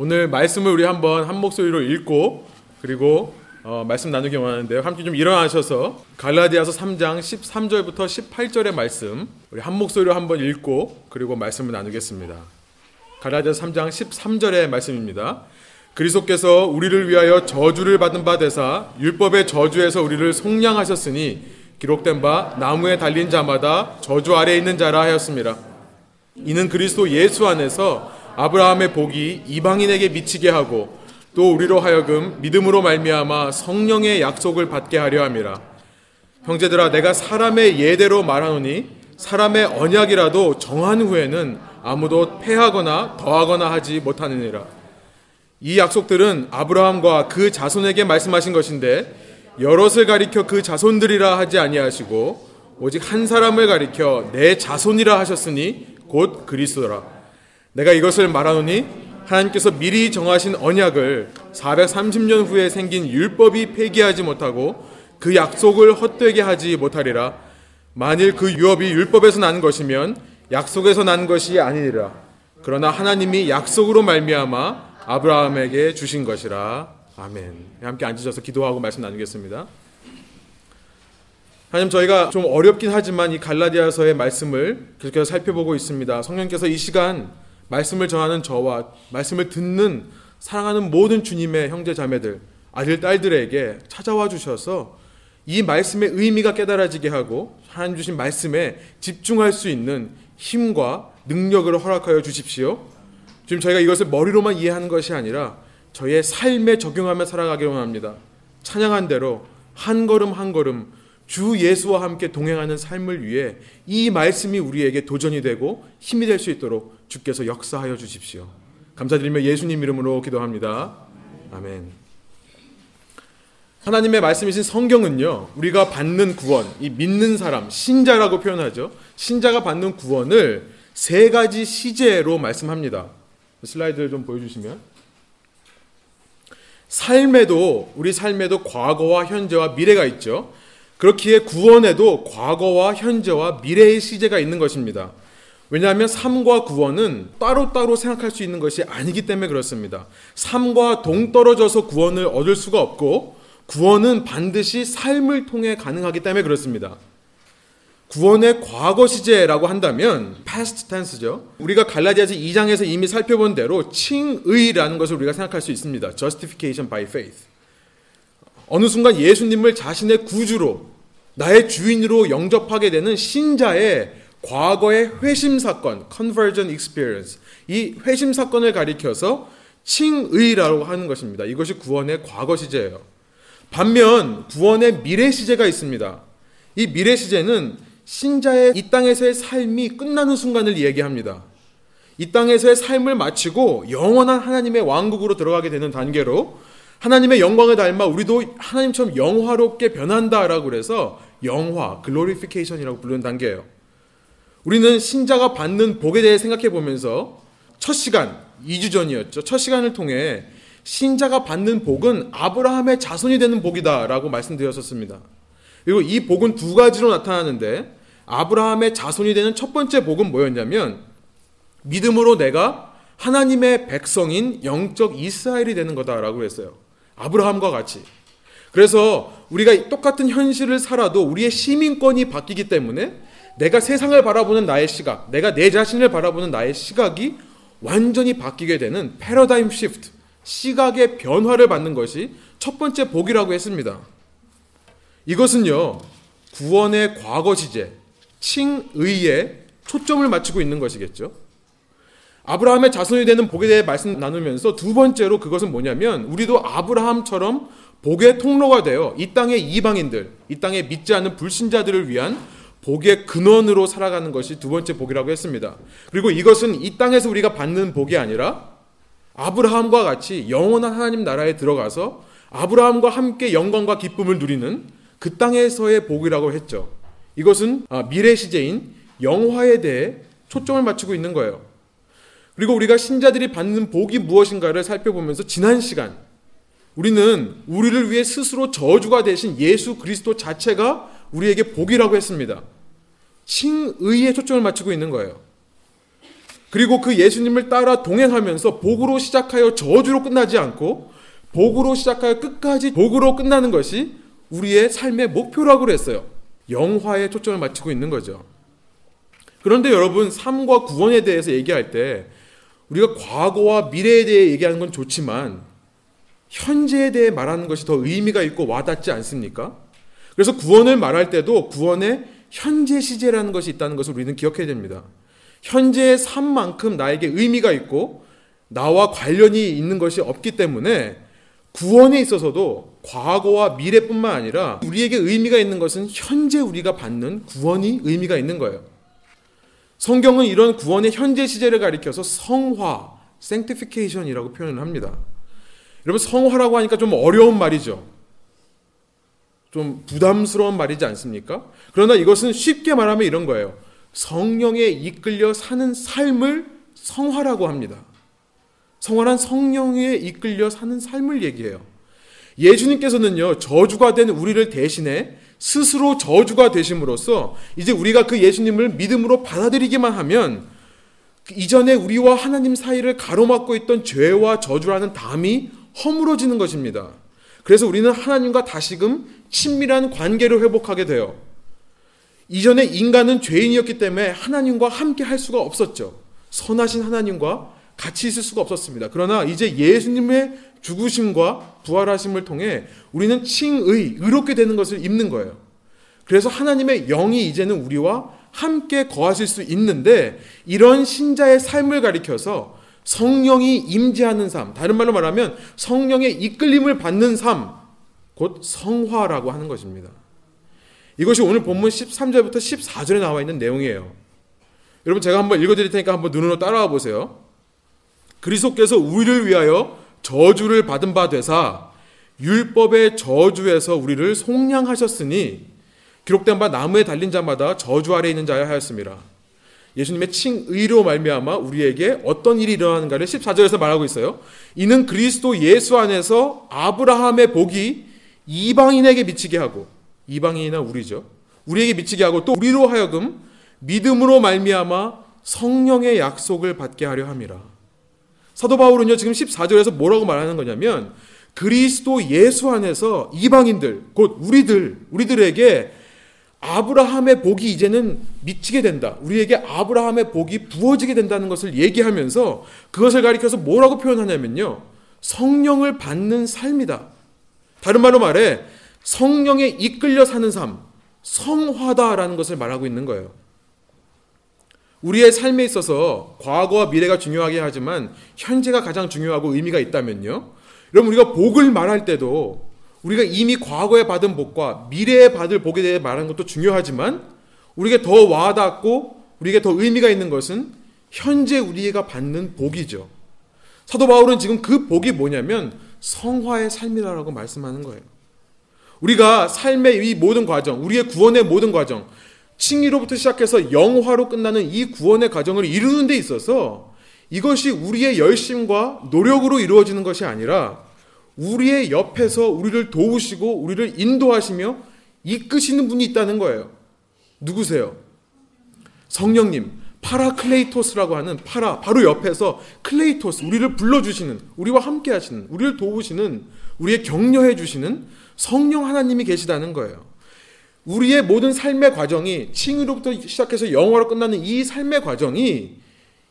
오늘 말씀을 우리 한번 한 목소리로 읽고 그리고 어, 말씀 나누기 원하는데요. 함께 좀 일어나셔서 갈라디아서 3장 13절부터 18절의 말씀 우리 한 목소리로 한번 읽고 그리고 말씀을 나누겠습니다. 갈라디아서 3장 13절의 말씀입니다. 그리스도께서 우리를 위하여 저주를 받은 바 되사 율법의 저주에서 우리를 속량하셨으니 기록된 바 나무에 달린 자마다 저주 아래 있는 자라 하였습니다. 이는 그리스도 예수 안에서 아브라함의 복이 이방인에게 미치게 하고 또 우리로 하여금 믿음으로 말미암아 성령의 약속을 받게 하려 함이라. 형제들아 내가 사람의 예대로 말하노니 사람의 언약이라도 정한 후에는 아무도 패하거나 더하거나 하지 못하느니라. 이 약속들은 아브라함과 그 자손에게 말씀하신 것인데 여럿을 가리켜 그 자손들이라 하지 아니하시고 오직 한 사람을 가리켜 내 자손이라 하셨으니 곧 그리스도라. 내가 이것을 말하노니 하나님께서 미리 정하신 언약을 430년 후에 생긴 율법이 폐기하지 못하고 그 약속을 헛되게 하지 못하리라. 만일 그 유업이 율법에서 난 것이면 약속에서 난 것이 아니니라. 그러나 하나님이 약속으로 말미암아 아브라함에게 주신 것이라. 아멘. 함께 앉으셔서 기도하고 말씀 나누겠습니다. 하나님 저희가 좀 어렵긴 하지만 이 갈라디아서의 말씀을 계속해서 살펴보고 있습니다. 성령께서 이 시간 말씀을 전하는 저와 말씀을 듣는 사랑하는 모든 주님의 형제 자매들, 아들 딸들에게 찾아와 주셔서 이 말씀의 의미가 깨달아지게 하고 하나님 주신 말씀에 집중할 수 있는 힘과 능력을 허락하여 주십시오. 지금 저희가 이것을 머리로만 이해하는 것이 아니라 저희의 삶에 적용하며 살아가기로 합니다. 찬양한 대로 한 걸음 한 걸음 주 예수와 함께 동행하는 삶을 위해 이 말씀이 우리에게 도전이 되고 힘이 될 수 있도록 주께서 역사하여 주십시오. 감사드리며 예수님 이름으로 기도합니다. 아멘. 하나님의 말씀이신 성경은요, 우리가 받는 구원, 이 믿는 사람, 신자라고 표현하죠. 신자가 받는 구원을 세 가지 시제로 말씀합니다. 슬라이드를 좀 보여주시면. 삶에도, 우리 삶에도 과거와 현재와 미래가 있죠. 그렇기에 구원에도 과거와 현재와 미래의 시제가 있는 것입니다. 왜냐하면 삶과 구원은 따로따로 생각할 수 있는 것이 아니기 때문에 그렇습니다. 삶과 동떨어져서 구원을 얻을 수가 없고 구원은 반드시 삶을 통해 가능하기 때문에 그렇습니다. 구원의 과거 시제라고 한다면 past tense죠. 우리가 갈라디아서 2장에서 이미 살펴본 대로 칭의라는 것을 우리가 생각할 수 있습니다. justification by faith. 어느 순간 예수님을 자신의 구주로 나의 주인으로 영접하게 되는 신자의 과거의 회심 사건, conversion experience. 이 회심 사건을 가리켜서 칭의라고 하는 것입니다. 이것이 구원의 과거 시제예요. 반면 구원의 미래 시제가 있습니다. 이 미래 시제는 신자의 이 땅에서의 삶이 끝나는 순간을 이야기합니다. 이 땅에서의 삶을 마치고 영원한 하나님의 왕국으로 들어가게 되는 단계로 하나님의 영광을 닮아 우리도 하나님처럼 영화롭게 변한다라고 그래서 영화, glorification이라고 부르는 단계예요. 우리는 신자가 받는 복에 대해 생각해 보면서 첫 시간, 2주 전이었죠. 첫 시간을 통해 신자가 받는 복은 아브라함의 자손이 되는 복이다라고 말씀드렸었습니다. 그리고 이 복은 두 가지로 나타나는데 아브라함의 자손이 되는 첫 번째 복은 뭐였냐면 믿음으로 내가 하나님의 백성인 영적 이스라엘이 되는 거다라고 했어요. 아브라함과 같이. 그래서 우리가 똑같은 현실을 살아도 우리의 시민권이 바뀌기 때문에 내가 세상을 바라보는 나의 시각, 내가 내 자신을 바라보는 나의 시각이 완전히 바뀌게 되는 패러다임 시프트, 시각의 변화를 받는 것이 첫 번째 복이라고 했습니다. 이것은요, 구원의 과거 시제, 칭의에 초점을 맞추고 있는 것이겠죠. 아브라함의 자손이 되는 복에 대해 말씀 나누면서 두 번째로 그것은 뭐냐면 우리도 아브라함처럼 복의 통로가 되어 이 땅의 이방인들, 이 땅에 믿지 않는 불신자들을 위한 복의 근원으로 살아가는 것이 두 번째 복이라고 했습니다. 그리고 이것은 이 땅에서 우리가 받는 복이 아니라 아브라함과 같이 영원한 하나님 나라에 들어가서 아브라함과 함께 영광과 기쁨을 누리는 그 땅에서의 복이라고 했죠. 이것은 아, 미래 시제인 영화에 대해 초점을 맞추고 있는 거예요. 그리고 우리가 신자들이 받는 복이 무엇인가를 살펴보면서 지난 시간 우리는 우리를 위해 스스로 저주가 되신 예수 그리스도 자체가 우리에게 복이라고 했습니다. 칭의에 초점을 맞추고 있는 거예요. 그리고 그 예수님을 따라 동행하면서 복으로 시작하여 저주로 끝나지 않고 복으로 시작하여 끝까지 복으로 끝나는 것이 우리의 삶의 목표라고 그랬어요. 영화에 초점을 맞추고 있는 거죠. 그런데 여러분, 삶과 구원에 대해서 얘기할 때 우리가 과거와 미래에 대해 얘기하는 건 좋지만 현재에 대해 말하는 것이 더 의미가 있고 와닿지 않습니까? 그래서 구원을 말할 때도 구원의 현재 시제라는 것이 있다는 것을 우리는 기억해야 됩니다. 현재의 삶만큼 나에게 의미가 있고 나와 관련이 있는 것이 없기 때문에 구원에 있어서도 과거와 미래뿐만 아니라 우리에게 의미가 있는 것은 현재 우리가 받는 구원이 의미가 있는 거예요. 성경은 이런 구원의 현재 시제를 가리켜서 성화, sanctification이라고 표현을 합니다. 여러분 성화라고 하니까 좀 어려운 말이죠. 좀 부담스러운 말이지 않습니까? 그러나 이것은 쉽게 말하면 이런 거예요. 성령에 이끌려 사는 삶을 성화라고 합니다. 성화란 성령에 이끌려 사는 삶을 얘기해요. 예수님께서는요, 저주가 된 우리를 대신해 스스로 저주가 되심으로써 이제 우리가 그 예수님을 믿음으로 받아들이기만 하면 이전에 우리와 하나님 사이를 가로막고 있던 죄와 저주라는 담이 허물어지는 것입니다. 그래서 우리는 하나님과 다시금 친밀한 관계를 회복하게 돼요. 이전에 인간은 죄인이었기 때문에 하나님과 함께 할 수가 없었죠. 선하신 하나님과 같이 있을 수가 없었습니다. 그러나 이제 예수님의 죽으심과 부활하심을 통해 우리는 칭의, 의롭게 되는 것을 입는 거예요. 그래서 하나님의 영이 이제는 우리와 함께 거하실 수 있는데 이런 신자의 삶을 가리켜서 성령이 임재하는 삶, 다른 말로 말하면 성령의 이끌림을 받는 삶, 곧 성화라고 하는 것입니다. 이것이 오늘 본문 13절부터 14절에 나와 있는 내용이에요. 여러분 제가 한번 읽어드릴 테니까 한번 눈으로 따라와 보세요. 그리스도께서 우리를 위하여 저주를 받은 바 되사 율법의 저주에서 우리를 속량하셨으니 기록된 바 나무에 달린 자마다 저주 아래 있는 자야 하였습니다. 예수님의 칭의로 말미암아 우리에게 어떤 일이 일어나는가를 14절에서 말하고 있어요. 이는 그리스도 예수 안에서 아브라함의 복이 이방인에게 미치게 하고 이방인이나 우리죠. 우리에게 미치게 하고 또 우리로 하여금 믿음으로 말미암아 성령의 약속을 받게 하려 함이라. 사도 바울은요, 지금 14절에서 뭐라고 말하는 거냐면, 그리스도 예수 안에서 이방인들, 곧 우리들, 우리들에게 아브라함의 복이 이제는 미치게 된다. 우리에게 아브라함의 복이 부어지게 된다는 것을 얘기하면서 그것을 가리켜서 뭐라고 표현하냐면요. 성령을 받는 삶이다. 다른 말로 말해, 성령에 이끌려 사는 삶, 성화다라는 것을 말하고 있는 거예요. 우리의 삶에 있어서 과거와 미래가 중요하게 하지만 현재가 가장 중요하고 의미가 있다면요. 여러분 우리가 복을 말할 때도 우리가 이미 과거에 받은 복과 미래에 받을 복에 대해 말하는 것도 중요하지만 우리에게 더 와닿고 우리에게 더 의미가 있는 것은 현재 우리가 받는 복이죠. 사도 바울은 지금 그 복이 뭐냐면 성화의 삶이라고 말씀하는 거예요. 우리가 삶의 이 모든 과정, 우리의 구원의 모든 과정, 칭의로부터 시작해서 영화로 끝나는 이 구원의 과정을 이루는 데 있어서 이것이 우리의 열심과 노력으로 이루어지는 것이 아니라 우리의 옆에서 우리를 도우시고 우리를 인도하시며 이끄시는 분이 있다는 거예요. 누구세요? 성령님, 파라클레이토스라고 하는 파라, 바로 옆에서 클레이토스, 우리를 불러 주시는, 우리와 함께 하시는, 우리를 도우시는, 우리의 격려해 주시는 성령 하나님이 계시다는 거예요. 우리의 모든 삶의 과정이 칭의로부터 시작해서 영화로 끝나는 이 삶의 과정이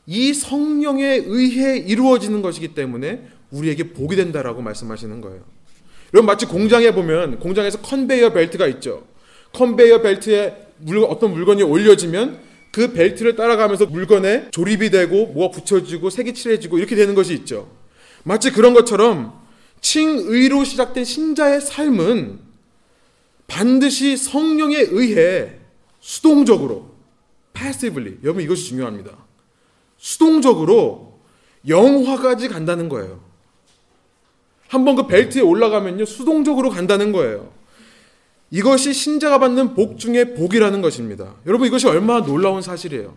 이 성령에 의해 이루어지는 것이기 때문에 우리에게 복이 된다라고 말씀하시는 거예요. 여러분 마치 공장에 보면 공장에서 컨베이어 벨트가 있죠. 컨베이어 벨트에 물, 어떤 물건이 올려지면 그 벨트를 따라가면서 물건에 조립이 되고 뭐가 붙여지고 색이 칠해지고 이렇게 되는 것이 있죠. 마치 그런 것처럼 칭의로 시작된 신자의 삶은 반드시 성령에 의해 수동적으로 passively 여러분 이것이 중요합니다. 수동적으로 영화까지 간다는 거예요. 한번 그 벨트에 올라가면요 수동적으로 간다는 거예요. 이것이 신자가 받는 복 중의 복이라는 것입니다. 여러분 이것이 얼마나 놀라운 사실이에요.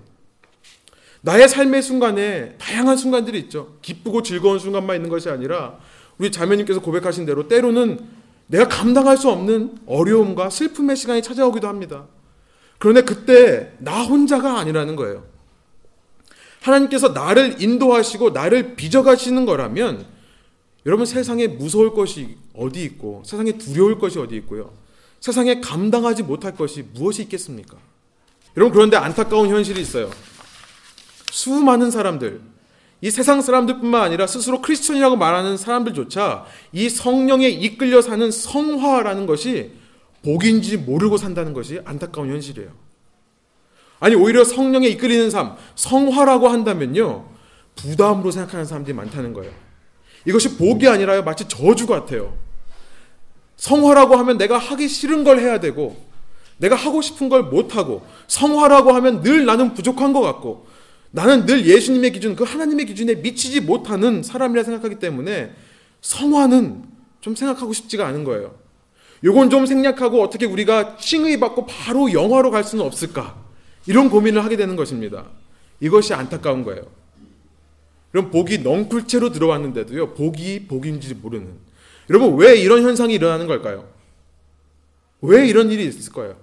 나의 삶의 순간에 다양한 순간들이 있죠. 기쁘고 즐거운 순간만 있는 것이 아니라 우리 자매님께서 고백하신 대로 때로는 내가 감당할 수 없는 어려움과 슬픔의 시간이 찾아오기도 합니다. 그런데 그때 나 혼자가 아니라는 거예요. 하나님께서 나를 인도하시고 나를 빚어가시는 거라면 여러분 세상에 무서울 것이 어디 있고 세상에 두려울 것이 어디 있고요. 세상에 감당하지 못할 것이 무엇이 있겠습니까? 여러분 그런데 안타까운 현실이 있어요. 수많은 사람들 이 세상 사람들뿐만 아니라 스스로 크리스천이라고 말하는 사람들조차 이 성령에 이끌려 사는 성화라는 것이 복인지 모르고 산다는 것이 안타까운 현실이에요. 아니 오히려 성령에 이끌리는 삶, 성화라고 한다면요 부담으로 생각하는 사람들이 많다는 거예요. 이것이 복이 아니라요 마치 저주 같아요. 성화라고 하면 내가 하기 싫은 걸 해야 되고 내가 하고 싶은 걸 못 하고 성화라고 하면 늘 나는 부족한 것 같고 나는 늘 예수님의 기준, 그 하나님의 기준에 미치지 못하는 사람이라 생각하기 때문에 성화는 좀 생각하고 싶지가 않은 거예요. 요건 좀 생략하고 어떻게 우리가 칭의 받고 바로 영화로 갈 수는 없을까? 이런 고민을 하게 되는 것입니다. 이것이 안타까운 거예요. 그럼 복이 넝쿨채로 들어왔는데도요, 복이 복인지 모르는. 여러분, 왜 이런 현상이 일어나는 걸까요? 왜 이런 일이 있을 거예요?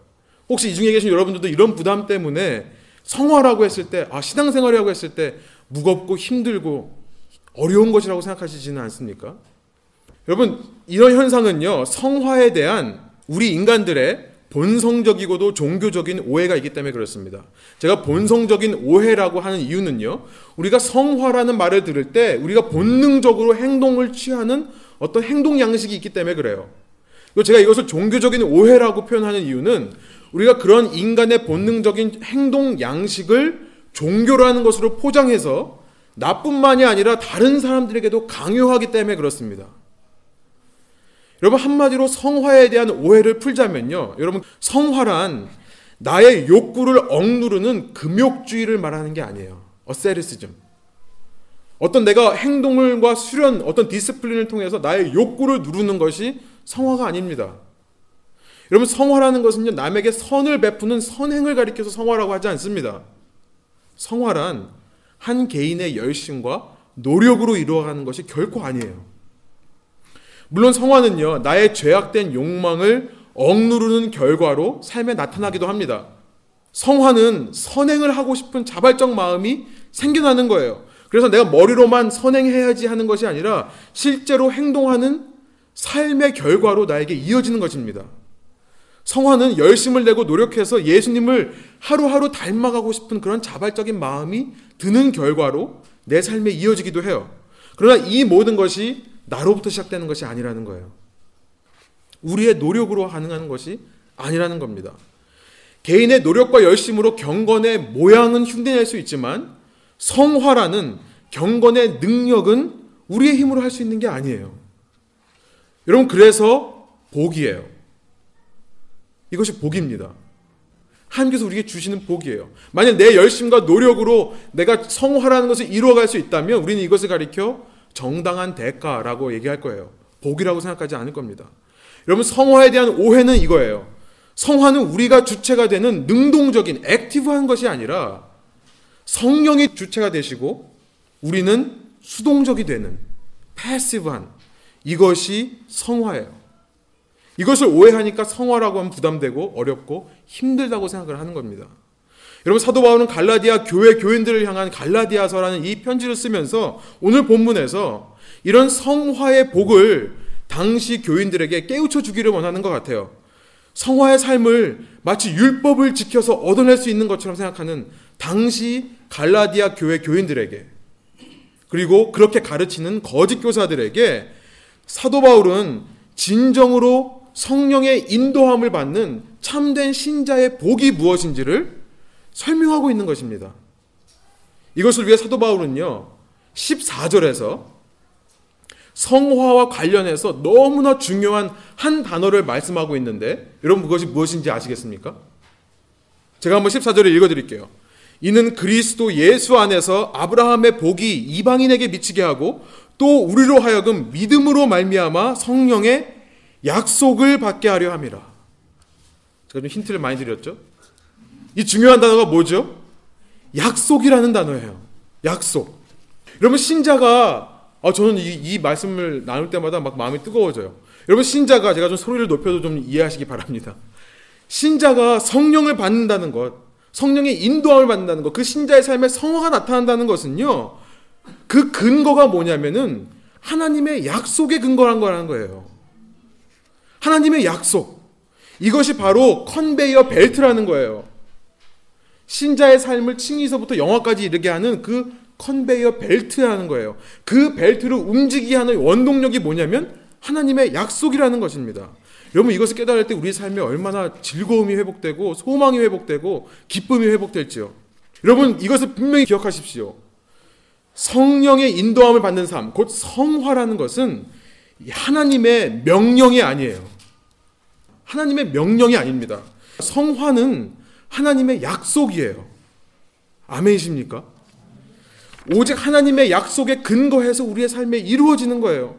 혹시 이 중에 계신 여러분들도 이런 부담 때문에 성화라고 했을 때, 아, 신앙생활이라고 했을 때 무겁고 힘들고 어려운 것이라고 생각하시지는 않습니까? 여러분, 이런 현상은요, 성화에 대한 우리 인간들의 본성적이고도 종교적인 오해가 있기 때문에 그렇습니다. 제가 본성적인 오해라고 하는 이유는요, 우리가 성화라는 말을 들을 때 우리가 본능적으로 행동을 취하는 어떤 행동 양식이 있기 때문에 그래요. 제가 이것을 종교적인 오해라고 표현하는 이유는 우리가 그런 인간의 본능적인 행동 양식을 종교라는 것으로 포장해서 나뿐만이 아니라 다른 사람들에게도 강요하기 때문에 그렇습니다. 여러분 한마디로 성화에 대한 오해를 풀자면요. 여러분 성화란 나의 욕구를 억누르는 금욕주의를 말하는 게 아니에요. 어세리시즘. 어떤 내가 행동과 수련, 어떤 디스플린을 통해서 나의 욕구를 누르는 것이 성화가 아닙니다. 여러분 성화라는 것은요 남에게 선을 베푸는 선행을 가리켜서 성화라고 하지 않습니다. 성화란 한 개인의 열심과 노력으로 이루어가는 것이 결코 아니에요. 물론 성화는요 나의 죄악된 욕망을 억누르는 결과로 삶에 나타나기도 합니다. 성화는 선행을 하고 싶은 자발적 마음이 생겨나는 거예요. 그래서 내가 머리로만 선행해야지 하는 것이 아니라 실제로 행동하는 삶의 결과로 나에게 이어지는 것입니다. 성화는 열심을 내고 노력해서 예수님을 하루하루 닮아가고 싶은 그런 자발적인 마음이 드는 결과로 내 삶에 이어지기도 해요. 그러나 이 모든 것이 나로부터 시작되는 것이 아니라는 거예요. 우리의 노력으로 가능한 것이 아니라는 겁니다. 개인의 노력과 열심으로 경건의 모양은 흉내낼 수 있지만 성화라는 경건의 능력은 우리의 힘으로 할 수 있는 게 아니에요. 여러분, 그래서 복이에요. 이것이 복입니다. 하나님께서 우리에게 주시는 복이에요. 만약 내 열심과 노력으로 내가 성화라는 것을 이루어갈 수 있다면 우리는 이것을 가리켜 정당한 대가라고 얘기할 거예요. 복이라고 생각하지 않을 겁니다. 여러분 성화에 대한 오해는 이거예요. 성화는 우리가 주체가 되는 능동적인 active한 것이 아니라 성령이 주체가 되시고 우리는 수동적이 되는 패시브한 이것이 성화예요. 이것을 오해하니까 성화라고 하면 부담되고 어렵고 힘들다고 생각을 하는 겁니다. 여러분 사도 바울은 갈라디아 교회 교인들을 향한 갈라디아서라는 이 편지를 쓰면서 오늘 본문에서 이런 성화의 복을 당시 교인들에게 깨우쳐 주기를 원하는 것 같아요. 성화의 삶을 마치 율법을 지켜서 얻어낼 수 있는 것처럼 생각하는 당시 갈라디아 교회 교인들에게 그리고 그렇게 가르치는 거짓 교사들에게 사도 바울은 진정으로 성령의 인도함을 받는 참된 신자의 복이 무엇인지를 설명하고 있는 것입니다. 이것을 위해 사도 바울은요, 14절에서 성화와 관련해서 너무나 중요한 한 단어를 말씀하고 있는데, 여러분 그것이 무엇인지 아시겠습니까? 제가 한번 14절을 읽어 드릴게요. 이는 그리스도 예수 안에서 아브라함의 복이 이방인에게 미치게 하고 또 우리로 하여금 믿음으로 말미암아 성령의 약속을 받게 하려 함이라. 제가 좀 힌트를 많이 드렸죠? 이 중요한 단어가 뭐죠? 약속이라는 단어예요. 약속. 여러분 신자가 아 저는 이, 이 말씀을 나눌 때마다 막 마음이 뜨거워져요. 여러분 신자가 제가 좀 소리를 높여도 좀 이해하시기 바랍니다. 신자가 성령을 받는다는 것, 성령의 인도함을 받는다는 것, 그 신자의 삶에 성화가 나타난다는 것은요, 그 근거가 뭐냐면은 하나님의 약속에 근거한 거라는 거예요. 하나님의 약속. 이것이 바로 컨베이어 벨트라는 거예요. 신자의 삶을 칭의서부터 영화까지 이르게 하는 그 컨베이어 벨트라는 거예요. 그 벨트를 움직이게 하는 원동력이 뭐냐면 하나님의 약속이라는 것입니다. 여러분 이것을 깨달을 때 우리 삶에 얼마나 즐거움이 회복되고 소망이 회복되고 기쁨이 회복될지요. 여러분 이것을 분명히 기억하십시오. 성령의 인도함을 받는 삶, 곧 성화라는 것은 하나님의 명령이 아니에요. 하나님의 명령이 아닙니다. 성화는 하나님의 약속이에요. 아멘이십니까? 오직 하나님의 약속에 근거해서 우리의 삶에 이루어지는 거예요.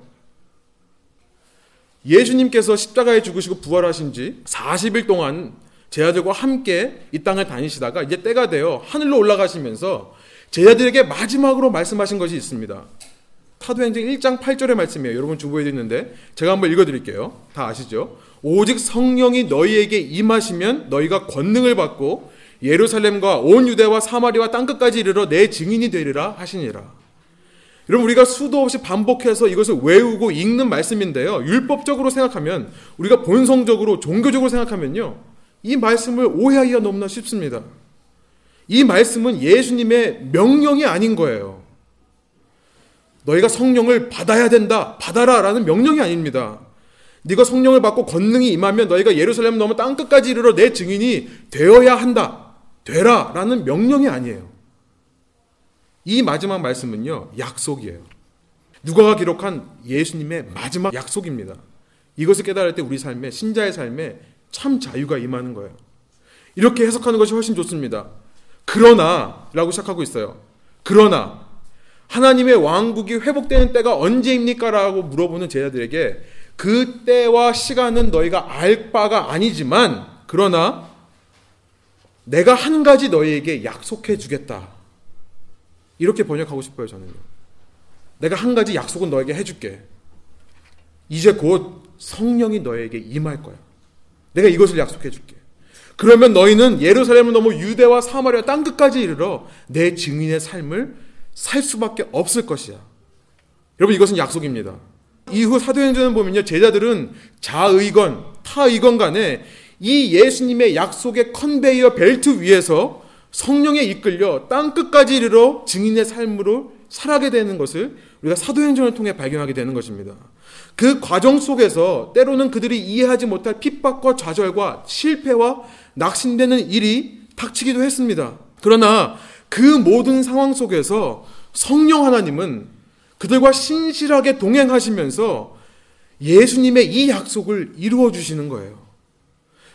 예수님께서 십자가에 죽으시고 부활하신 지 40일 동안 제자들과 함께 이 땅을 다니시다가 이제 때가 되어 하늘로 올라가시면서 제자들에게 마지막으로 말씀하신 것이 있습니다. 사도행전 1장 8절의 말씀이에요. 여러분 주부에 있는데 제가 한번 읽어드릴게요. 다 아시죠? 오직 성령이 너희에게 임하시면 너희가 권능을 받고 예루살렘과 온 유대와 사마리와 땅끝까지 이르러 내 증인이 되리라 하시니라. 여러분 우리가 수도 없이 반복해서 이것을 외우고 읽는 말씀인데요. 율법적으로 생각하면 우리가 본성적으로 종교적으로 생각하면요. 이 말씀을 오해하기가 너무나 쉽습니다. 이 말씀은 예수님의 명령이 아닌 거예요. 너희가 성령을 받아야 된다. 받아라 라는 명령이 아닙니다. 네가 성령을 받고 권능이 임하면 너희가 예루살렘 넘어 땅 끝까지 이르러 내 증인이 되어야 한다. 되라라는 명령이 아니에요. 이 마지막 말씀은요. 약속이에요. 누가가 기록한 예수님의 마지막 약속입니다. 이것을 깨달을 때 우리 삶에 신자의 삶에 참 자유가 임하는 거예요. 이렇게 해석하는 것이 훨씬 좋습니다. 그러나라고 시작하고 있어요. 그러나 하나님의 왕국이 회복되는 때가 언제입니까? 라고 물어보는 제자들에게 그 때와 시간은 너희가 알 바가 아니지만 그러나 내가 한 가지 너희에게 약속해 주겠다. 이렇게 번역하고 싶어요, 저는요. 내가 한 가지 약속은 너에게 해줄게. 이제 곧 성령이 너에게 임할 거야. 내가 이것을 약속해 줄게. 그러면 너희는 예루살렘을 넘어 유대와 사마리아 땅 끝까지 이르러 내 증인의 삶을 살 수밖에 없을 것이야. 여러분 이것은 약속입니다. 이후 사도행전을 보면요. 제자들은 자의건, 타의건 간에 이 예수님의 약속의 컨베이어 벨트 위에서 성령에 이끌려 땅 끝까지 이르러 증인의 삶으로 살아게 되는 것을 우리가 사도행전을 통해 발견하게 되는 것입니다. 그 과정 속에서 때로는 그들이 이해하지 못할 핍박과 좌절과 실패와 낙심되는 일이 닥치기도 했습니다. 그러나 그 모든 상황 속에서 성령 하나님은 그들과 신실하게 동행하시면서 예수님의 이 약속을 이루어 주시는 거예요.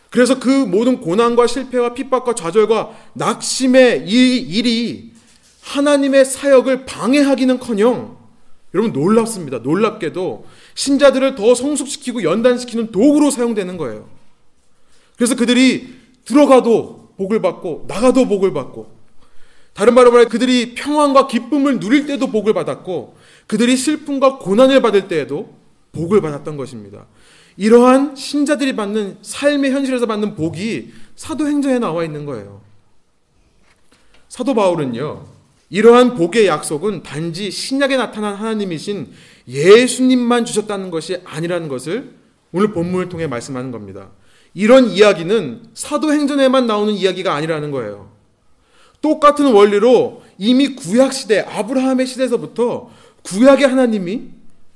그래서 그 모든 고난과 실패와 핍박과 좌절과 낙심의 이 일이 하나님의 사역을 방해하기는커녕 여러분 놀랍습니다. 놀랍게도 신자들을 더 성숙시키고 연단시키는 도구로 사용되는 거예요. 그래서 그들이 들어가도 복을 받고 나가도 복을 받고 다른 말로 말해 그들이 평안과 기쁨을 누릴 때도 복을 받았고 그들이 슬픔과 고난을 받을 때에도 복을 받았던 것입니다. 이러한 신자들이 받는 삶의 현실에서 받는 복이 사도행전에 나와 있는 거예요. 사도 바울은요. 이러한 복의 약속은 단지 신약에 나타난 하나님이신 예수님만 주셨다는 것이 아니라는 것을 오늘 본문을 통해 말씀하는 겁니다. 이런 이야기는 사도행전에만 나오는 이야기가 아니라는 거예요. 똑같은 원리로 이미 구약 시대 아브라함의 시대에서부터 구약의 하나님이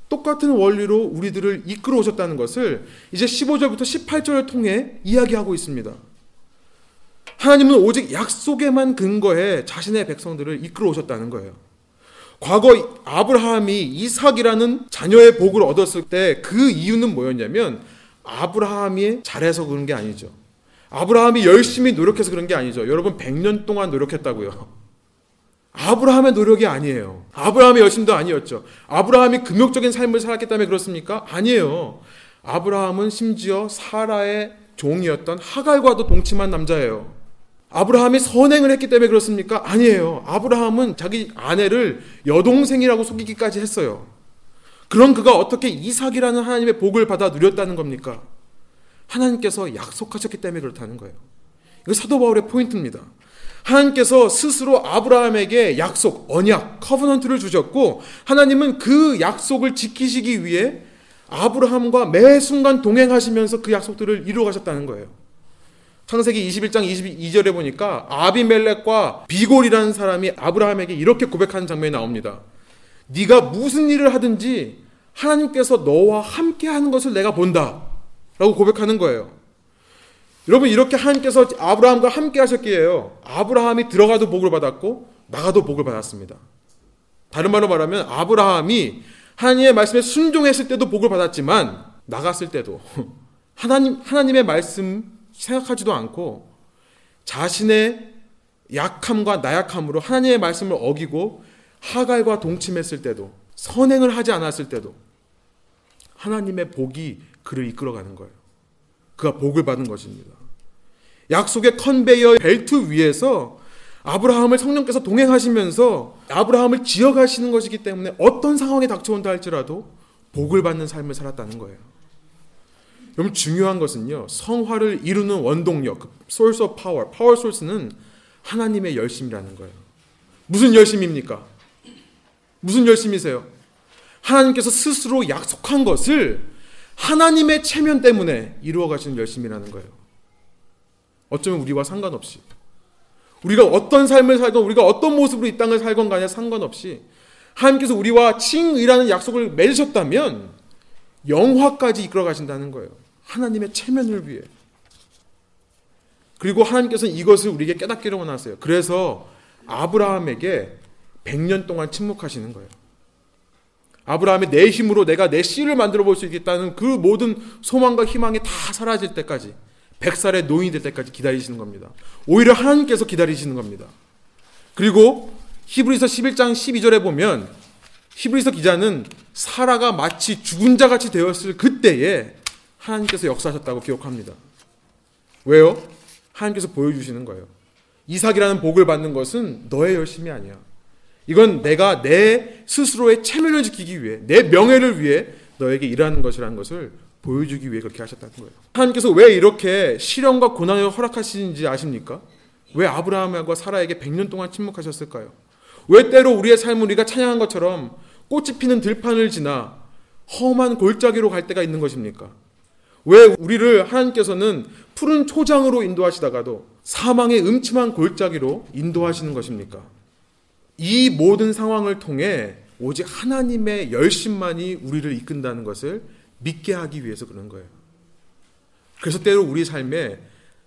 똑같은 원리로 우리들을 이끌어 오셨다는 것을 이제 15절부터 18절을 통해 이야기하고 있습니다. 하나님은 오직 약속에만 근거해 자신의 백성들을 이끌어 오셨다는 거예요. 과거 아브라함이 이삭이라는 자녀의 복을 얻었을 때 그 이유는 뭐였냐면 아브라함이 잘해서 그런 게 아니죠. 아브라함이 열심히 노력해서 그런 게 아니죠. 여러분 100년 동안 노력했다고요. 아브라함의 노력이 아니에요. 아브라함의 열심도 아니었죠. 아브라함이 금욕적인 삶을 살았기 때문에 그렇습니까? 아니에요. 아브라함은 심지어 사라의 종이었던 하갈과도 동침한 남자예요. 아브라함이 선행을 했기 때문에 그렇습니까? 아니에요. 아브라함은 자기 아내를 여동생이라고 속이기까지 했어요. 그런 그가 어떻게 이삭이라는 하나님의 복을 받아 누렸다는 겁니까? 하나님께서 약속하셨기 때문에 그렇다는 거예요. 이거 사도 바울의 포인트입니다. 하나님께서 스스로 아브라함에게 약속, 언약, 커버넌트를 주셨고 하나님은 그 약속을 지키시기 위해 아브라함과 매 순간 동행하시면서 그 약속들을 이루어 가셨다는 거예요. 창세기 21장 22절에 보니까 아비멜렉과 비골이라는 사람이 아브라함에게 이렇게 고백하는 장면이 나옵니다. 네가 무슨 일을 하든지 하나님께서 너와 함께 하는 것을 내가 본다. 라고 고백하는 거예요. 여러분 이렇게 하나님께서 아브라함과 함께 하셨기에요. 아브라함이 들어가도 복을 받았고 나가도 복을 받았습니다. 다른 말로 말하면 아브라함이 하나님의 말씀에 순종했을 때도 복을 받았지만 나갔을 때도 하나님 하나님의 말씀 생각하지도 않고 자신의 약함과 나약함으로 하나님의 말씀을 어기고 하갈과 동침했을 때도 선행을 하지 않았을 때도 하나님의 복이 그를 이끌어가는 거예요. 그가 복을 받은 것입니다. 약속의 컨베이어 벨트 위에서 아브라함을 성령께서 동행하시면서 아브라함을 지어가시는 것이기 때문에 어떤 상황에 닥쳐온다 할지라도 복을 받는 삶을 살았다는 거예요. 여러분 중요한 것은요. 성화를 이루는 원동력, source of power, power source는 하나님의 열심이라는 거예요. 무슨 열심입니까? 무슨 열심이세요? 하나님께서 스스로 약속한 것을 하나님의 체면 때문에 이루어 가시는 열심이라는 거예요. 어쩌면 우리와 상관없이 우리가 어떤 삶을 살건 우리가 어떤 모습으로 이 땅을 살건 간에 상관없이 하나님께서 우리와 칭의라는 약속을 맺으셨다면 영화까지 이끌어 가신다는 거예요. 하나님의 체면을 위해. 그리고 하나님께서는 이것을 우리에게 깨닫기를 원하세요. 그래서 아브라함에게 100년 동안 침묵하시는 거예요. 아브라함의 내 힘으로 내가 내 씨를 만들어 볼 수 있겠다는 그 모든 소망과 희망이 다 사라질 때까지 100살의 노인이 될 때까지 기다리시는 겁니다. 오히려 하나님께서 기다리시는 겁니다. 그리고 히브리서 11장 12절에 보면 히브리서 기자는 사라가 마치 죽은 자 같이 되었을 그때에 하나님께서 역사하셨다고 기억합니다. 왜요? 하나님께서 보여주시는 거예요. 이삭이라는 복을 받는 것은 너의 열심이 아니야. 이건 내가 내 스스로의 체면을 지키기 위해, 내 명예를 위해 너에게 일하는 것이라는 것을 보여주기 위해 그렇게 하셨다는 거예요. 하나님께서 왜 이렇게 시련과 고난을 허락하시는지 아십니까? 왜 아브라함과 사라에게 100년 동안 침묵하셨을까요? 왜 때로 우리의 삶을 우리가 찬양한 것처럼 꽃이 피는 들판을 지나 험한 골짜기로 갈 때가 있는 것입니까? 왜 우리를 하나님께서는 푸른 초장으로 인도하시다가도 사망의 음침한 골짜기로 인도하시는 것입니까? 이 모든 상황을 통해 오직 하나님의 열심만이 우리를 이끈다는 것을 믿게 하기 위해서 그런 거예요. 그래서 때로 우리 삶에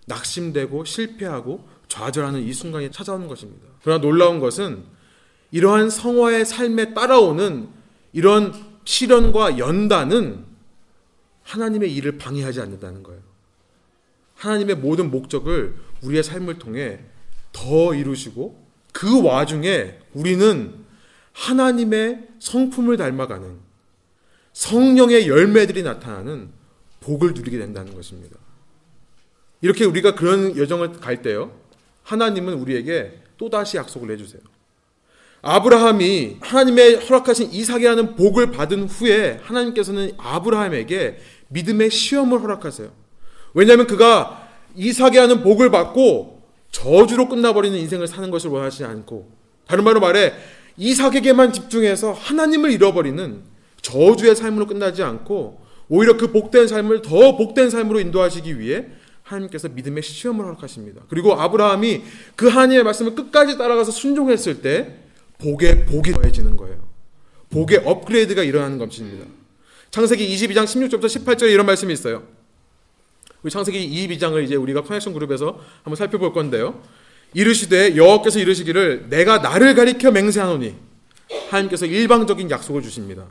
낙심되고 실패하고 좌절하는 이 순간이 찾아오는 것입니다. 그러나 놀라운 것은 이러한 성화의 삶에 따라오는 이런 시련과 연단은 하나님의 일을 방해하지 않는다는 거예요. 하나님의 모든 목적을 우리의 삶을 통해 더 이루시고 그 와중에 우리는 하나님의 성품을 닮아가는 성령의 열매들이 나타나는 복을 누리게 된다는 것입니다. 이렇게 우리가 그런 여정을 갈 때요. 하나님은 우리에게 또다시 약속을 해주세요. 아브라함이 하나님의 허락하신 이삭이라는 복을 받은 후에 하나님께서는 아브라함에게 믿음의 시험을 허락하세요. 왜냐하면 그가 이삭이라는 복을 받고 저주로 끝나버리는 인생을 사는 것을 원하지 않고 다른 말로 말해 이삭에게만 집중해서 하나님을 잃어버리는 저주의 삶으로 끝나지 않고 오히려 그 복된 삶을 더 복된 삶으로 인도하시기 위해 하나님께서 믿음의 시험을 허락하십니다. 그리고 아브라함이 그 하나님의 말씀을 끝까지 따라가서 순종했을 때 복에 복이 더해지는 거예요. 복의 업그레이드가 일어나는 것입니다. 창세기 22장 16절부터 18절에 이런 말씀이 있어요. 우리 창세기 22장을 이제 우리가 커넥션 그룹에서 한번 살펴볼 건데요. 이르시되 여호와께서 이르시기를 내가 나를 가리켜 맹세하노니 하나님께서 일방적인 약속을 주십니다.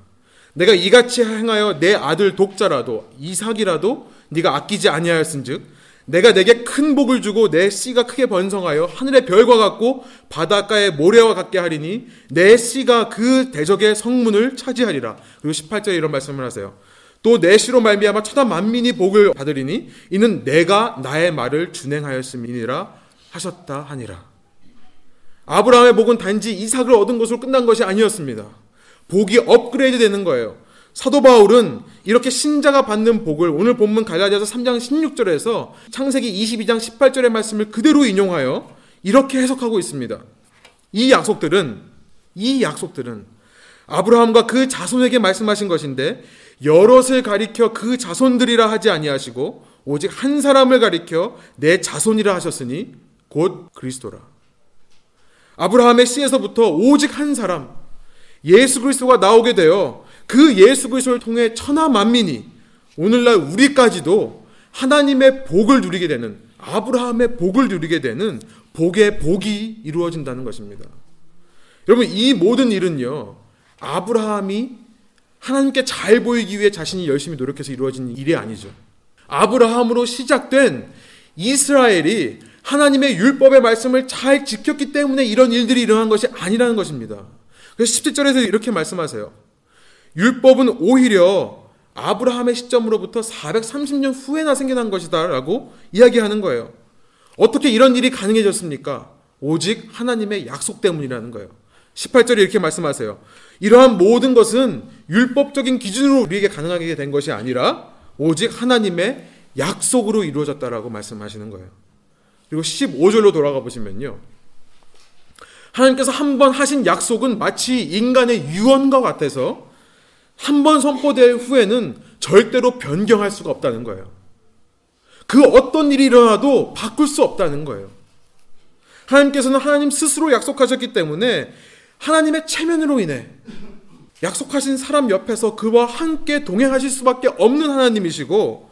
내가 이같이 행하여 내 아들 독자라도 이삭이라도 네가 아끼지 아니하였은즉 내가 내게 큰 복을 주고 내 씨가 크게 번성하여 하늘의 별과 같고 바닷가의 모래와 같게 하리니 내 씨가 그 대적의 성문을 차지하리라. 그리고 18절에 이런 말씀을 하세요. 또 내 씨로 말미암아 천하 만민이 복을 받으리니 이는 내가 나의 말을 준행하였음이니라 하셨다 하니라. 아브라함의 복은 단지 이삭을 얻은 것으로 끝난 것이 아니었습니다. 복이 업그레이드 되는 거예요. 사도 바울은 이렇게 신자가 받는 복을 오늘 본문 갈라디아서 3장 16절에서 창세기 22장 18절의 말씀을 그대로 인용하여 이렇게 해석하고 있습니다. 이 약속들은 이 약속들은 아브라함과 그 자손에게 말씀하신 것인데 여럿을 가리켜 그 자손들이라 하지 아니하시고 오직 한 사람을 가리켜 내 자손이라 하셨으니 곧 그리스도라. 아브라함의 씨에서부터 오직 한 사람 예수 그리스도가 나오게 되어 그 예수 그리스도를 통해 천하 만민이 오늘날 우리까지도 하나님의 복을 누리게 되는 아브라함의 복을 누리게 되는 복의 복이 이루어진다는 것입니다. 여러분 이 모든 일은요 아브라함이 하나님께 잘 보이기 위해 자신이 열심히 노력해서 이루어진 일이 아니죠. 아브라함으로 시작된 이스라엘이 하나님의 율법의 말씀을 잘 지켰기 때문에 이런 일들이 일어난 것이 아니라는 것입니다. 그래서 17절에서 이렇게 말씀하세요. 율법은 오히려 아브라함의 시점으로부터 430년 후에나 생겨난 것이다 라고 이야기하는 거예요. 어떻게 이런 일이 가능해졌습니까? 오직 하나님의 약속 때문이라는 거예요. 18절에 이렇게 말씀하세요. 이러한 모든 것은 율법적인 기준으로 우리에게 가능하게 된 것이 아니라 오직 하나님의 약속으로 이루어졌다라고 말씀하시는 거예요. 그리고 15절로 돌아가 보시면요. 하나님께서 한 번 하신 약속은 마치 인간의 유언과 같아서 한 번 선포될 후에는 절대로 변경할 수가 없다는 거예요. 그 어떤 일이 일어나도 바꿀 수 없다는 거예요. 하나님께서는 하나님 스스로 약속하셨기 때문에 하나님의 체면으로 인해 약속하신 사람 옆에서 그와 함께 동행하실 수밖에 없는 하나님이시고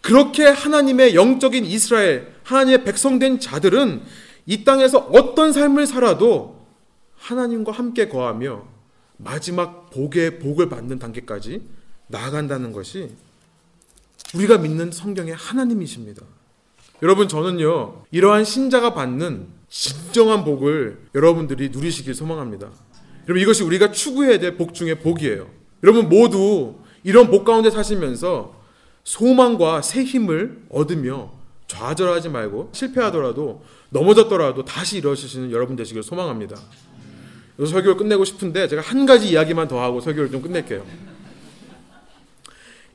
그렇게 하나님의 영적인 이스라엘, 하나님의 백성된 자들은 이 땅에서 어떤 삶을 살아도 하나님과 함께 거하며 마지막 복의 복을 받는 단계까지 나아간다는 것이 우리가 믿는 성경의 하나님이십니다. 여러분, 저는요, 이러한 신자가 받는 진정한 복을 여러분들이 누리시길 소망합니다. 여러분 이것이 우리가 추구해야 될 복 중의 복이에요. 여러분 모두 이런 복 가운데 사시면서 소망과 새 힘을 얻으며 좌절하지 말고 실패하더라도 넘어졌더라도 다시 일어서시는 여러분 되시길 소망합니다. 그래서 설교를 끝내고 싶은데 제가 한 가지 이야기만 더 하고 설교를 좀 끝낼게요.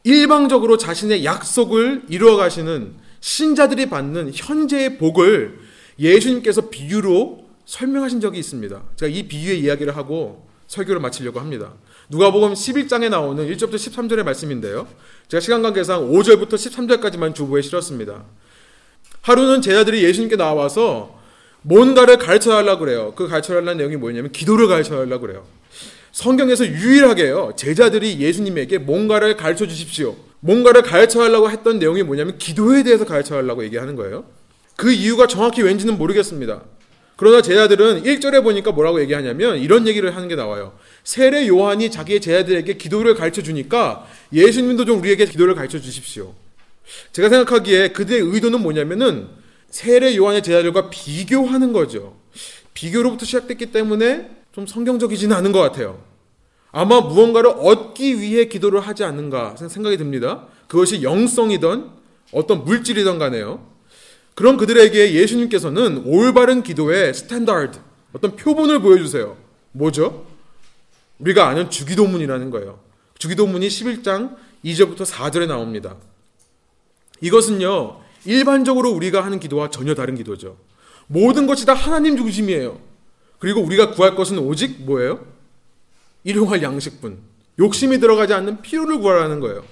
일방적으로 자신의 약속을 이루어 가시는 신자들이 받는 현재의 복을 예수님께서 비유로 설명하신 적이 있습니다. 제가 이 비유의 이야기를 하고 설교를 마치려고 합니다. 누가복음 11장에 나오는 1절부터 13절의 말씀인데요. 제가 시간 관계상 5절부터 13절까지만 주보에 실었습니다. 하루는 제자들이 예수님께 나와서 뭔가를 가르쳐 달라고 그래요. 그 가르쳐 달라는 내용이 뭐냐면 기도를 가르쳐 달라고 그래요. 성경에서 유일하게요. 제자들이 예수님에게 뭔가를 가르쳐 주십시오. 뭔가를 가르쳐 달라고 했던 내용이 뭐냐면 기도에 대해서 가르쳐 달라고 얘기하는 거예요. 그 이유가 정확히 왠지는 모르겠습니다. 그러나 제자들은 1절에 보니까 뭐라고 얘기하냐면 이런 얘기를 하는 게 나와요. 세례 요한이 자기의 제자들에게 기도를 가르쳐 주니까 예수님도 좀 우리에게 기도를 가르쳐 주십시오. 제가 생각하기에 그들의 의도는 뭐냐면은 세례 요한의 제자들과 비교하는 거죠. 비교로부터 시작됐기 때문에 좀 성경적이지는 않은 것 같아요. 아마 무언가를 얻기 위해 기도를 하지 않는가 생각이 듭니다. 그것이 영성이던 어떤 물질이던 간에요. 그런 그들에게 예수님께서는 올바른 기도의 standard, 어떤 표본을 보여주세요. 뭐죠? 우리가 아는 주기도문이라는 거예요. 주기도문이 11장 2절부터 4절에 나옵니다. 이것은요, 일반적으로 우리가 하는 기도와 전혀 다른 기도죠. 모든 것이 다 하나님 중심이에요. 그리고 우리가 구할 것은 오직 뭐예요? 일용할 양식뿐. 욕심이 들어가지 않는 필요를 구하라는 거예요.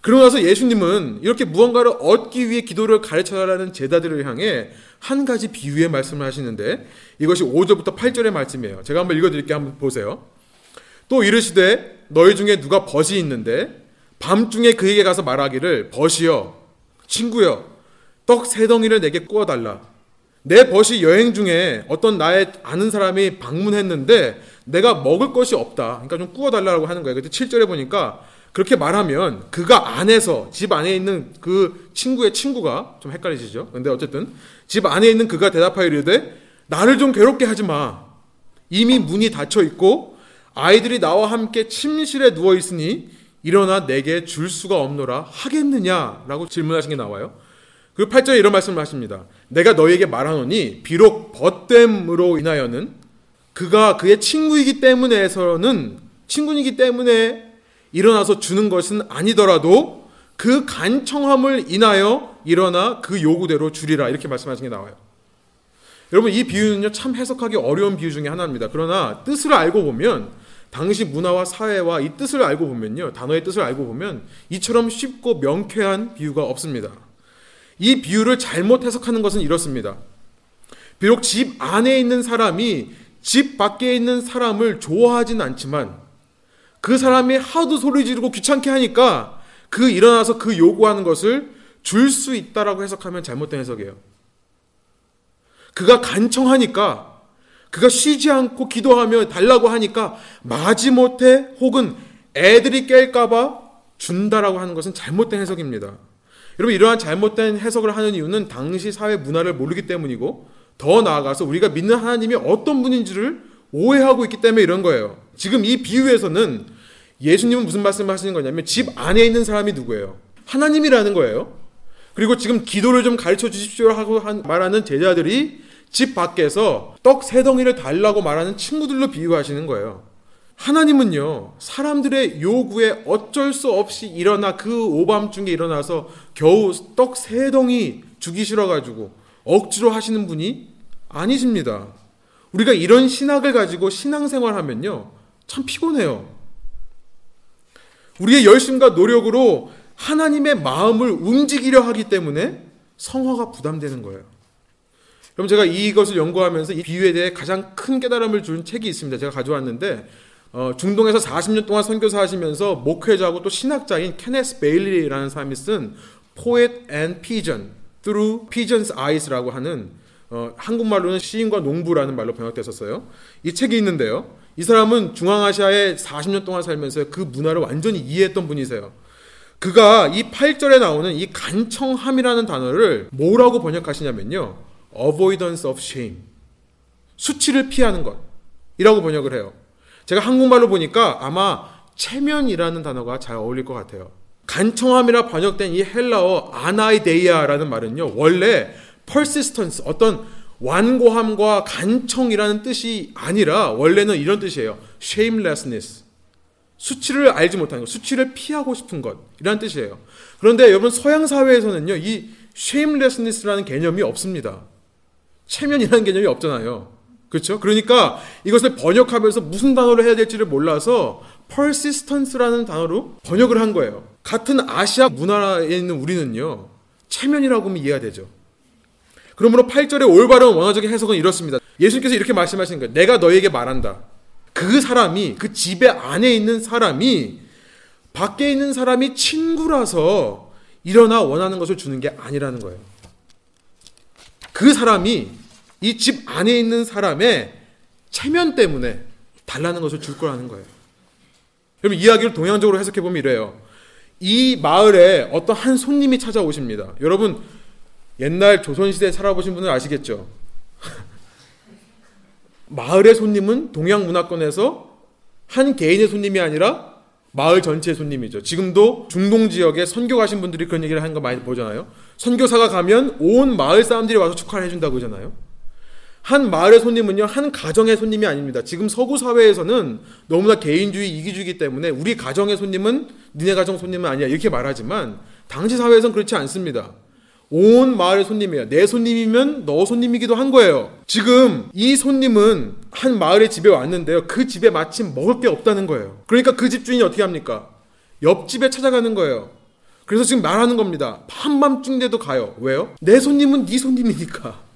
그러고 나서 예수님은 이렇게 무언가를 얻기 위해 기도를 가르쳐라는 제자들을 향해 한 가지 비유의 말씀을 하시는데 이것이 5절부터 8절의 말씀이에요. 제가 한번 읽어드릴게요. 한번 보세요. 또 이르시되 너희 중에 누가 벗이 있는데 밤중에 그에게 가서 말하기를 벗이여 친구여 떡 세 덩이를 내게 구워달라. 내 벗이 여행 중에 어떤 나의 아는 사람이 방문했는데 내가 먹을 것이 없다. 그러니까 좀 구워달라고 하는 거예요. 그때 7절에 보니까 그렇게 말하면 그가 안에서 집 안에 있는 그 친구의 친구가 좀 헷갈리시죠? 근데 어쨌든 집 안에 있는 그가 대답하여 이르되 나를 좀 괴롭게 하지 마. 이미 문이 닫혀 있고 아이들이 나와 함께 침실에 누워 있으니 일어나 내게 줄 수가 없노라 하겠느냐라고 질문하신 게 나와요. 그 8절에 이런 말씀을 하십니다. 내가 너에게 말하노니 비록 벗됨으로 인하여는 그가 그의 친구이기 때문에서는 친구이기 때문에 일어나서 주는 것은 아니더라도 그 간청함을 인하여 일어나 그 요구대로 주리라 이렇게 말씀하신 게 나와요. 여러분 이 비유는요 참 해석하기 어려운 비유 중에 하나입니다. 그러나 뜻을 알고 보면 당시 문화와 사회와 이 뜻을 알고 보면요 단어의 뜻을 알고 보면 이처럼 쉽고 명쾌한 비유가 없습니다. 이 비유를 잘못 해석하는 것은 이렇습니다. 비록 집 안에 있는 사람이 집 밖에 있는 사람을 좋아하진 않지만 그 사람이 하도 소리 지르고 귀찮게 하니까 그 일어나서 그 요구하는 것을 줄 수 있다라고 해석하면 잘못된 해석이에요. 그가 간청하니까 그가 쉬지 않고 기도하며 달라고 하니까 마지못해 혹은 애들이 깰까봐 준다라고 하는 것은 잘못된 해석입니다. 여러분 이러한 잘못된 해석을 하는 이유는 당시 사회 문화를 모르기 때문이고 더 나아가서 우리가 믿는 하나님이 어떤 분인지를 오해하고 있기 때문에 이런 거예요. 지금 이 비유에서는 예수님은 무슨 말씀을 하시는 거냐면 집 안에 있는 사람이 누구예요? 하나님이라는 거예요. 그리고 지금 기도를 좀 가르쳐 주십시오 하고 말하는 제자들이 집 밖에서 떡 세 덩이를 달라고 말하는 친구들로 비유하시는 거예요. 하나님은요, 사람들의 요구에 어쩔 수 없이 일어나 그 오밤중에 일어나서 겨우 떡 세 덩이 주기 싫어가지고 억지로 하시는 분이 아니십니다. 우리가 이런 신학을 가지고 신앙생활 하면요, 참 피곤해요. 우리의 열심과 노력으로 하나님의 마음을 움직이려 하기 때문에 성화가 부담되는 거예요. 그럼 제가 이것을 연구하면서 이 비유에 대해 가장 큰 깨달음을 준 책이 있습니다. 제가 가져왔는데 어, 중동에서 40년 동안 선교사 하시면서 목회자고 또 신학자인 케네스 베일리라는 사람이 쓴 Poet and Pigeon Through Pigeon's Eyes라고 하는 어, 한국말로는 시인과 농부라는 말로 번역됐었어요. 이 책이 있는데요. 이 사람은 중앙아시아에 40년 동안 살면서 그 문화를 완전히 이해했던 분이세요. 그가 이 8절에 나오는 이 간청함이라는 단어를 뭐라고 번역하시냐면요. Avoidance of shame. 수치를 피하는 것이라고 번역을 해요. 제가 한국말로 보니까 아마 체면이라는 단어가 잘 어울릴 것 같아요. 간청함이라 번역된 이 헬라어 아나이데이아라는 말은요. 원래 persistence 어떤 완고함과 간청이라는 뜻이 아니라 원래는 이런 뜻이에요. shamelessness. 수치를 알지 못하는 것, 수치를 피하고 싶은 것이라는 뜻이에요. 그런데 여러분 서양 사회에서는요. 이 shamelessness라는 개념이 없습니다. 체면이라는 개념이 없잖아요. 그렇죠? 그러니까 이것을 번역하면서 무슨 단어로 해야 될지를 몰라서 persistence라는 단어로 번역을 한 거예요. 같은 아시아 문화에 있는 우리는요. 체면이라고 하면 이해가 되죠. 그러므로 8절의 올바른 원어적인 해석은 이렇습니다. 예수님께서 이렇게 말씀하시는 거예요. 내가 너에게 말한다. 그 사람이 그 집에 안에 있는 사람이 밖에 있는 사람이 친구라서 일어나 원하는 것을 주는 게 아니라는 거예요. 그 사람이 이 집 안에 있는 사람의 체면 때문에 달라는 것을 줄 거라는 거예요. 여러분 이야기를 동양적으로 해석해 보면 이래요. 이 마을에 어떤 한 손님이 찾아오십니다. 여러분 옛날 조선시대에 살아보신 분은 아시겠죠? 마을의 손님은 동양 문화권에서 한 개인의 손님이 아니라 마을 전체의 손님이죠. 지금도 중동 지역에 선교 가신 분들이 그런 얘기를 하는 거 많이 보잖아요. 선교사가 가면 온 마을 사람들이 와서 축하를 해준다고 하잖아요. 한 마을의 손님은요, 한 가정의 손님이 아닙니다. 지금 서구 사회에서는 너무나 개인주의, 이기주의이기 때문에 우리 가정의 손님은 니네 가정 손님은 아니야. 이렇게 말하지만 당시 사회에서는 그렇지 않습니다. 온 마을의 손님이에요. 내 손님이면 너 손님이기도 한 거예요. 지금 이 손님은 한 마을의 집에 왔는데요. 그 집에 마침 먹을 게 없다는 거예요. 그러니까 그 집주인이 어떻게 합니까? 옆집에 찾아가는 거예요. 그래서 지금 말하는 겁니다. 한밤중대도 가요. 왜요? 내 손님은 네 손님이니까.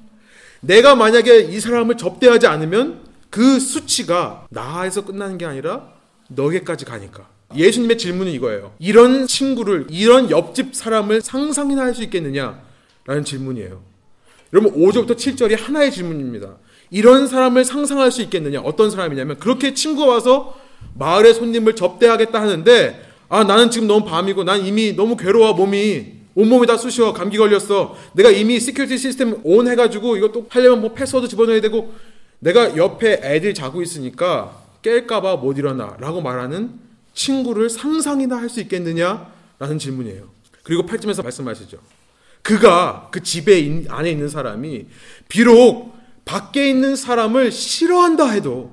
내가 만약에 이 사람을 접대하지 않으면 그 수치가 나에서 끝나는 게 아니라 너에게까지 가니까. 예수님의 질문은 이거예요. 이런 친구를, 이런 옆집 사람을 상상이나 할 수 있겠느냐? 라는 질문이에요. 여러분, 5절부터 7절이 하나의 질문입니다. 이런 사람을 상상할 수 있겠느냐? 어떤 사람이냐면, 그렇게 친구가 와서 마을의 손님을 접대하겠다 하는데, 아, 나는 지금 너무 밤이고, 난 이미 너무 괴로워, 몸이. 온몸이 다 쑤셔, 감기 걸렸어. 내가 이미 security system on 해가지고, 이것도 하려면 뭐 패스워드 집어넣어야 되고, 내가 옆에 애들 자고 있으니까 깰까봐 못 일어나. 라고 말하는 친구를 상상이나 할 수 있겠느냐라는 질문이에요. 그리고 8절에서 말씀하시죠. 그가 그 집에 안에 있는 사람이 비록 밖에 있는 사람을 싫어한다 해도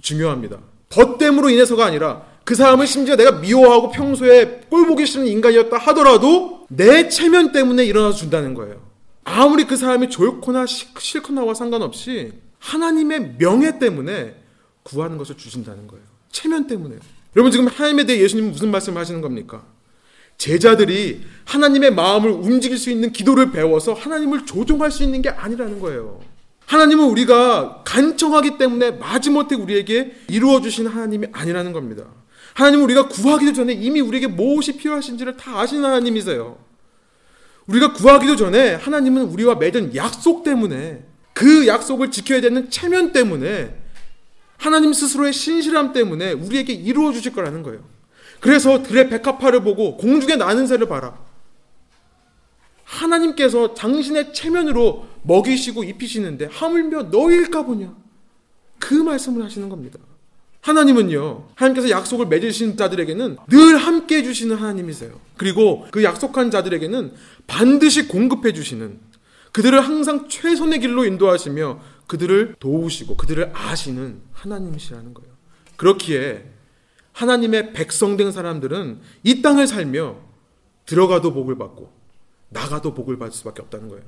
중요합니다. 덧됨으로 인해서가 아니라 그 사람을 심지어 내가 미워하고 평소에 꼴보기 싫은 인간이었다 하더라도 내 체면 때문에 일어나서 준다는 거예요. 아무리 그 사람이 좋거나 싫거나와 상관없이 하나님의 명예 때문에 구하는 것을 주신다는 거예요. 체면 때문에. 여러분 지금 하나님에 대해 예수님은 무슨 말씀을 하시는 겁니까? 제자들이 하나님의 마음을 움직일 수 있는 기도를 배워서 하나님을 조종할 수 있는 게 아니라는 거예요. 하나님은 우리가 간청하기 때문에 마지못해 우리에게 이루어 주신 하나님이 아니라는 겁니다. 하나님은 우리가 구하기도 전에 이미 우리에게 무엇이 필요하신지를 다 아시는 하나님이세요. 우리가 구하기도 전에 하나님은 우리와 맺은 약속 때문에 그 약속을 지켜야 되는 체면 때문에 하나님 스스로의 신실함 때문에 우리에게 이루어 주실 거라는 거예요. 그래서 들의 백합화를 보고 공중에 나는 새를 봐라. 하나님께서 당신의 체면으로 먹이시고 입히시는데 하물며 너일까 보냐. 그 말씀을 하시는 겁니다. 하나님은요, 하나님께서 약속을 맺으신 자들에게는 늘 함께 해주시는 하나님이세요. 그리고 그 약속한 자들에게는 반드시 공급해 주시는, 그들을 항상 최선의 길로 인도하시며 그들을 도우시고 그들을 아시는 하나님이시라는 거예요. 그렇기에 하나님의 백성된 사람들은 이 땅을 살며 들어가도 복을 받고 나가도 복을 받을 수밖에 없다는 거예요.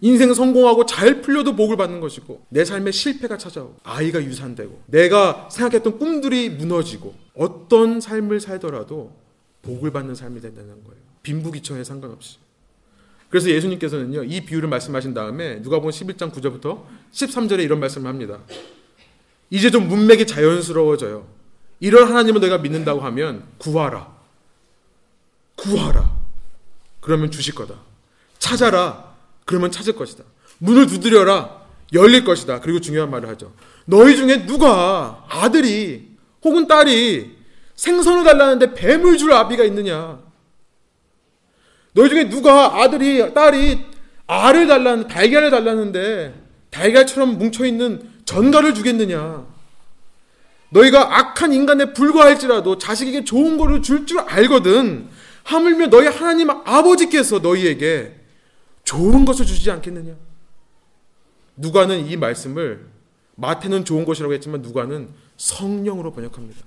인생 성공하고 잘 풀려도 복을 받는 것이고 내 삶에 실패가 찾아오고 아이가 유산되고 내가 생각했던 꿈들이 무너지고 어떤 삶을 살더라도 복을 받는 삶이 된다는 거예요. 빈부귀천에 상관없이. 그래서 예수님께서는요, 이 비유를 말씀하신 다음에 누가 보면 11장 9절부터 13절에 이런 말씀을 합니다. 이제 좀 문맥이 자연스러워져요. 이런 하나님을 내가 믿는다고 하면 구하라. 구하라. 그러면 주실 거다. 찾아라. 그러면 찾을 것이다. 문을 두드려라. 열릴 것이다. 그리고 중요한 말을 하죠. 너희 중에 누가 아들이 혹은 딸이 생선을 달라는데 뱀을 줄 아비가 있느냐? 너희 중에 누가 아들이 딸이 알을 달라는 달걀을 달라는데 달걀처럼 뭉쳐 있는 전갈을 주겠느냐? 너희가 악한 인간에 불과할지라도 자식에게 좋은 거를 줄 줄 알거든. 하물며 너희 하나님 아버지께서 너희에게 좋은 것을 주시지 않겠느냐? 누가는 이 말씀을 마태는 좋은 것이라고 했지만 누가는 성령으로 번역합니다.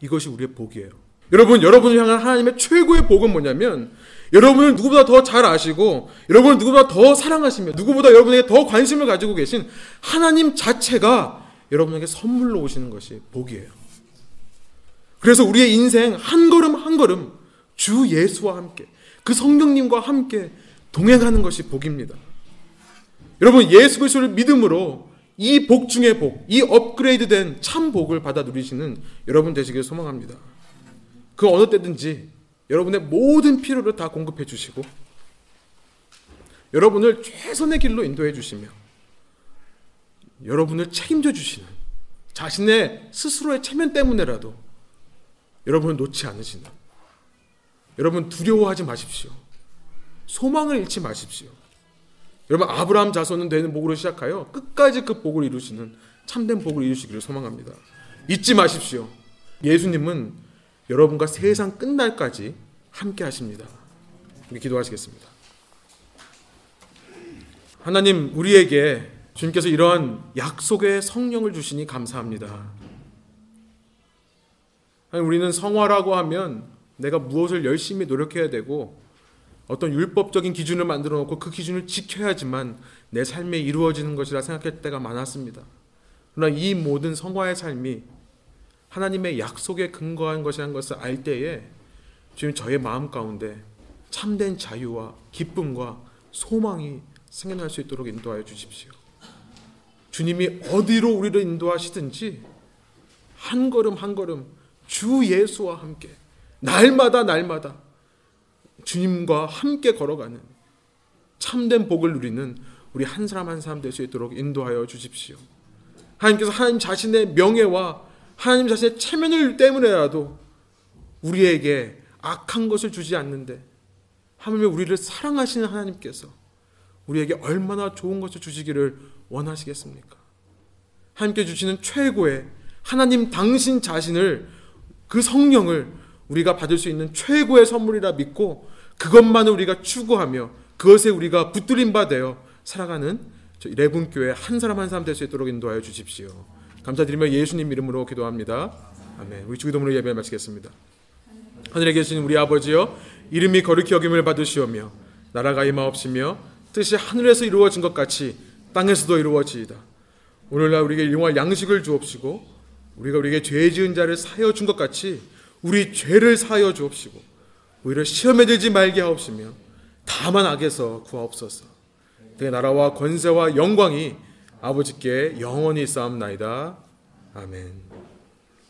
이것이 우리의 복이에요. 여러분, 여러분을 향한 하나님의 최고의 복은 뭐냐면 여러분을 누구보다 더 잘 아시고 여러분을 누구보다 더 사랑하시며 누구보다 여러분에게 더 관심을 가지고 계신 하나님 자체가 여러분에게 선물로 오시는 것이 복이에요. 그래서 우리의 인생 한 걸음 한 걸음 주 예수와 함께 그 성령님과 함께 동행하는 것이 복입니다. 여러분 예수 그리스도를 믿음으로 이 복 중의 복, 이 업그레이드된 참 복을 받아 누리시는 여러분 되시길 소망합니다. 그 어느 때든지 여러분의 모든 필요를 다 공급해 주시고 여러분을 최선의 길로 인도해 주시며 여러분을 책임져 주시는 자신의 스스로의 체면 때문에라도 여러분을 놓지 않으시는 여러분 두려워하지 마십시오. 소망을 잃지 마십시오. 여러분 아브라함 자손은 되는 복으로 시작하여 끝까지 그 복을 이루시는 참된 복을 이루시기를 소망합니다. 잊지 마십시오. 예수님은 여러분과 세상 끝날까지 함께 하십니다. 기도하시겠습니다. 하나님 우리에게 주님께서 이러한 약속의 성령을 주시니 감사합니다. 우리는 성화라고 하면 내가 무엇을 열심히 노력해야 되고 어떤 율법적인 기준을 만들어 놓고 그 기준을 지켜야지만 내 삶에 이루어지는 것이라 생각할 때가 많았습니다. 그러나 이 모든 성화의 삶이 하나님의 약속에 근거한 것이라는 것을 알 때에 지금 저의 마음 가운데 참된 자유와 기쁨과 소망이 생겨날 수 있도록 인도하여 주십시오. 주님이 어디로 우리를 인도하시든지 한 걸음 한 걸음 주 예수와 함께 날마다 날마다 주님과 함께 걸어가는 참된 복을 누리는 우리 한 사람 한 사람 될 수 있도록 인도하여 주십시오. 하나님께서 하나님 자신의 명예와 하나님 자신의 체면을 때문에라도 우리에게 악한 것을 주지 않는데 하물며 우리를 사랑하시는 하나님께서 우리에게 얼마나 좋은 것을 주시기를 원하시겠습니까? 하나님께 주시는 최고의 하나님 당신 자신을 그 성령을 우리가 받을 수 있는 최고의 선물이라 믿고 그것만을 우리가 추구하며 그것에 우리가 붙들림 바 되어 살아가는 레분교회 한 사람 한 사람 될 수 있도록 인도하여 주십시오. 감사드리며 예수님 이름으로 기도합니다. 아멘. 우리 주기도문으로 예배 마치겠습니다. 하늘에 계신 우리 아버지여 이름이 거룩히 여김을 받으시오며 나라가 임하옵시며 뜻이 하늘에서 이루어진 것 같이 땅에서도 이루어지이다. 오늘날 우리에게 일용할 양식을 주옵시고 우리가 우리에게 죄 지은 자를 사여 준 것 같이 우리 죄를 사여 주옵시고 오히려 시험에 들지 말게 하옵시며 다만 악에서 구하옵소서. 그 나라와 권세와 영광이 아버지께 영원히 쌓옵나이다. 아멘.